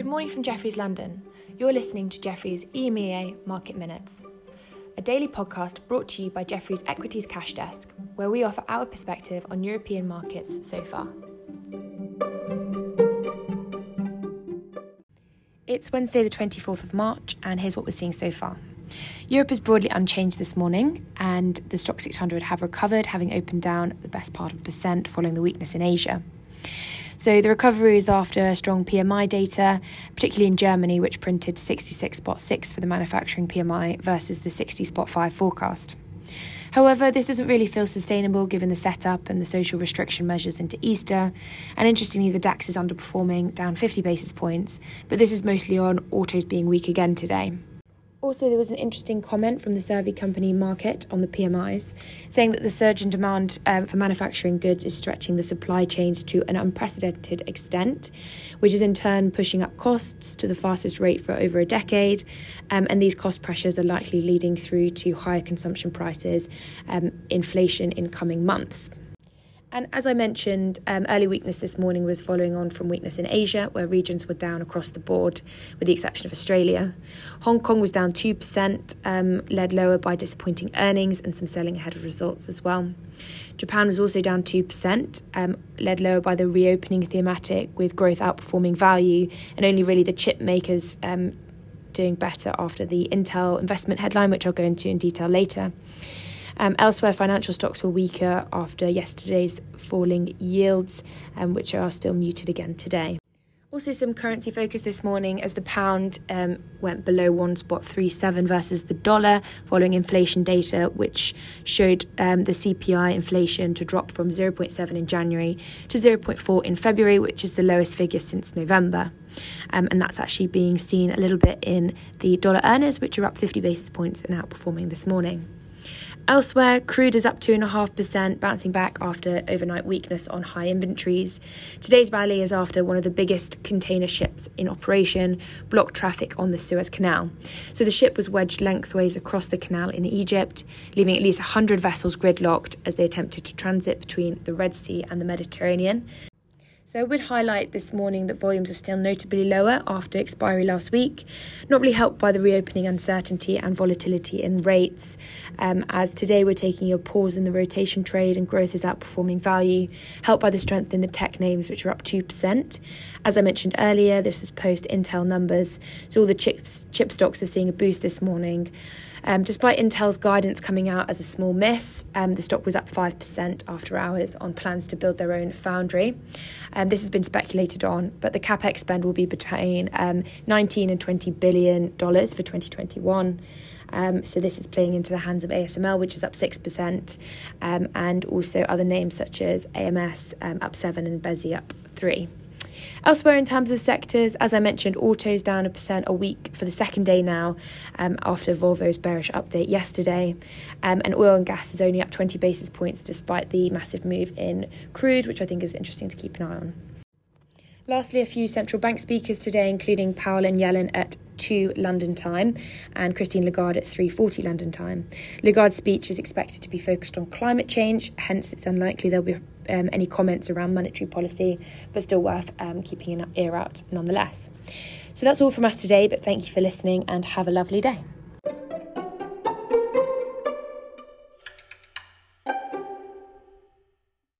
Good morning from Jefferies London. You're listening to Jefferies EMEA Market Minutes, a daily podcast brought to you by Jefferies Equities Cash Desk, where we offer our perspective on European markets so far. It's Wednesday, the 24th of March, and here's what we're seeing so far. Europe is broadly unchanged this morning, and the Stoxx 600 have recovered, having opened down the best part of a percent following the weakness in Asia. So the recovery is after strong PMI data, particularly in Germany, which printed 66.6 for the manufacturing PMI versus the 60.5 forecast. However, this doesn't really feel sustainable given the setup and the social restriction measures into Easter. And interestingly, the DAX is underperforming, down 50 basis points, but this is mostly on autos being weak again today. Also, there was an interesting comment from the survey company Markit on the PMIs, saying that the surge in demand um, for manufacturing goods is stretching the supply chains to an unprecedented extent, which is in turn pushing up costs to the fastest rate for over a decade. Um, and these cost pressures are likely leading through to higher consumption prices, um, inflation in coming months. And as I mentioned, um, early weakness this morning was following on from weakness in Asia, where regions were down across the board, with the exception of Australia. Hong Kong was down 2%, um, led lower by disappointing earnings and some selling ahead of results as well. Japan was also down 2%, um, led lower by the reopening thematic, with growth outperforming value, and only really the chip makers um, doing better after the Intel investment headline, which I'll go into in detail later. Um, elsewhere, financial stocks were weaker after yesterday's falling yields, um, which are still muted again today. Also, some currency focus this morning as the pound um, went below one spot three seven versus the dollar, following inflation data, which showed um, the CPI inflation to drop from 0.7 in January to 0.4 in February, which is the lowest figure since November. Um, and that's actually being seen a little bit in the dollar earners, which are up 50 basis points and outperforming this morning. Elsewhere, crude is up 2.5%, bouncing back after overnight weakness on high inventories. Today's rally is after one of the biggest container ships in operation blocked traffic on the Suez Canal. So the ship was wedged lengthways across the canal in Egypt, leaving at least 100 vessels gridlocked as they attempted to transit between the Red Sea and the Mediterranean. So I would highlight this morning that volumes are still notably lower after expiry last week, not really helped by the reopening uncertainty and volatility in rates. Um, as today we're taking a pause in the rotation trade and growth is outperforming value, helped by the strength in the tech names, which are up 2%. As I mentioned earlier, this was post Intel numbers, so all the chips, chip stocks are seeing a boost this morning. Um, despite Intel's guidance coming out as a small miss, um, the stock was up 5% after hours on plans to build their own foundry. This has been speculated on, but the capex spend will be between um, 19 and 20 billion dollars for 2021. Um, so this is playing into the hands of ASML, which is up six percent, um, and also other names such as AMS um, up seven and Besi up three. Elsewhere, in terms of sectors, as I mentioned, autos down a percent a week for the second day now um, after Volvo's bearish update yesterday. Um, and oil and gas is only up 20 basis points despite the massive move in crude, which I think is interesting to keep an eye on. Lastly, a few central bank speakers today, including Powell and Yellen at 2 London time and Christine Lagarde at 3:40 London time. Lagarde's speech is expected to be focused on climate change, hence it's unlikely there'll be um, any comments around monetary policy, but still worth um, keeping an ear out nonetheless. So that's all from us today, but thank you for listening and have a lovely day.